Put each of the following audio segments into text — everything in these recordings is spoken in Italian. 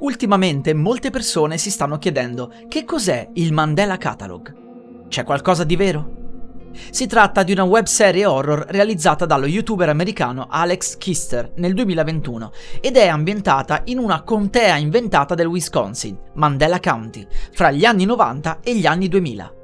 Ultimamente molte persone si stanno chiedendo che cos'è il Mandela Catalog. C'è qualcosa di vero? Si tratta di una webserie horror realizzata dallo youtuber americano Alex Kister nel 2021 ed è ambientata in una contea inventata del Wisconsin, Mandela County, fra gli anni 90 e gli anni 2000.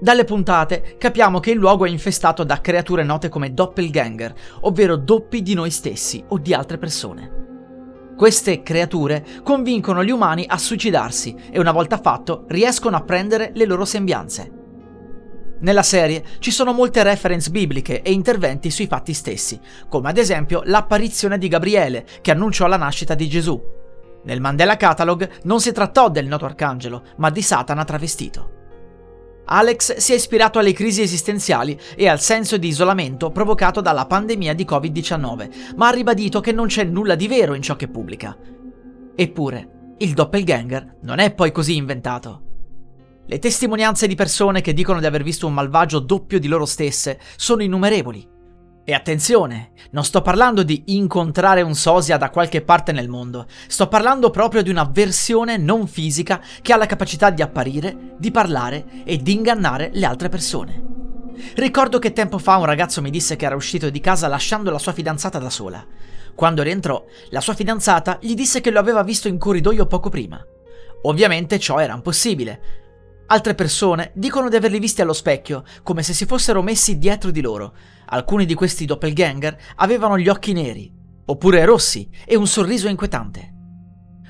Dalle puntate capiamo che il luogo è infestato da creature note come doppelganger, ovvero doppi di noi stessi o di altre persone. Queste creature convincono gli umani a suicidarsi e una volta fatto riescono a prendere le loro sembianze. Nella serie ci sono molte reference bibliche e interventi sui fatti stessi, come ad esempio l'apparizione di Gabriele che annunciò la nascita di Gesù. Nel Mandela Catalog non si trattò del noto arcangelo, ma di Satana travestito. Alex si è ispirato alle crisi esistenziali e al senso di isolamento provocato dalla pandemia di Covid-19, ma ha ribadito che non c'è nulla di vero in ciò che pubblica. Eppure, il doppelganger non è poi così inventato. Le testimonianze di persone che dicono di aver visto un malvagio doppio di loro stesse sono innumerevoli. E attenzione, non sto parlando di incontrare un sosia da qualche parte nel mondo, sto parlando proprio di una versione non fisica che ha la capacità di apparire, di parlare e di ingannare le altre persone. Ricordo che tempo fa un ragazzo mi disse che era uscito di casa lasciando la sua fidanzata da sola. Quando rientrò, la sua fidanzata gli disse che lo aveva visto in corridoio poco prima. Ovviamente ciò era impossibile, Altre persone dicono di averli visti allo specchio, come se si fossero messi dietro di loro. Alcuni di questi doppelganger avevano gli occhi neri, oppure rossi, e un sorriso inquietante.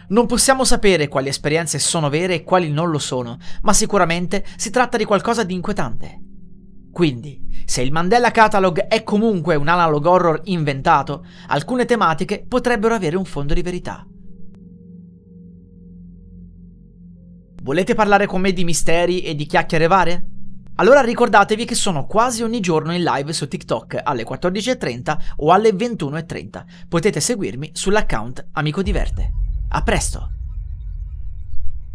Non possiamo sapere quali esperienze sono vere e quali non lo sono, ma sicuramente si tratta di qualcosa di inquietante. Quindi, se il Mandela Catalog è comunque un analog horror inventato, alcune tematiche potrebbero avere un fondo di verità. Volete parlare con me di misteri e di chiacchiere varie? Allora ricordatevi che sono quasi ogni giorno in live su TikTok alle 14.30 o alle 21.30. Potete seguirmi sull'account Amico Diverte. A presto!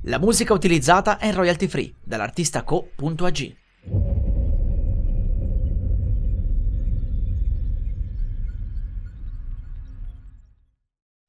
La musica utilizzata è royalty free dall'artista co.ag.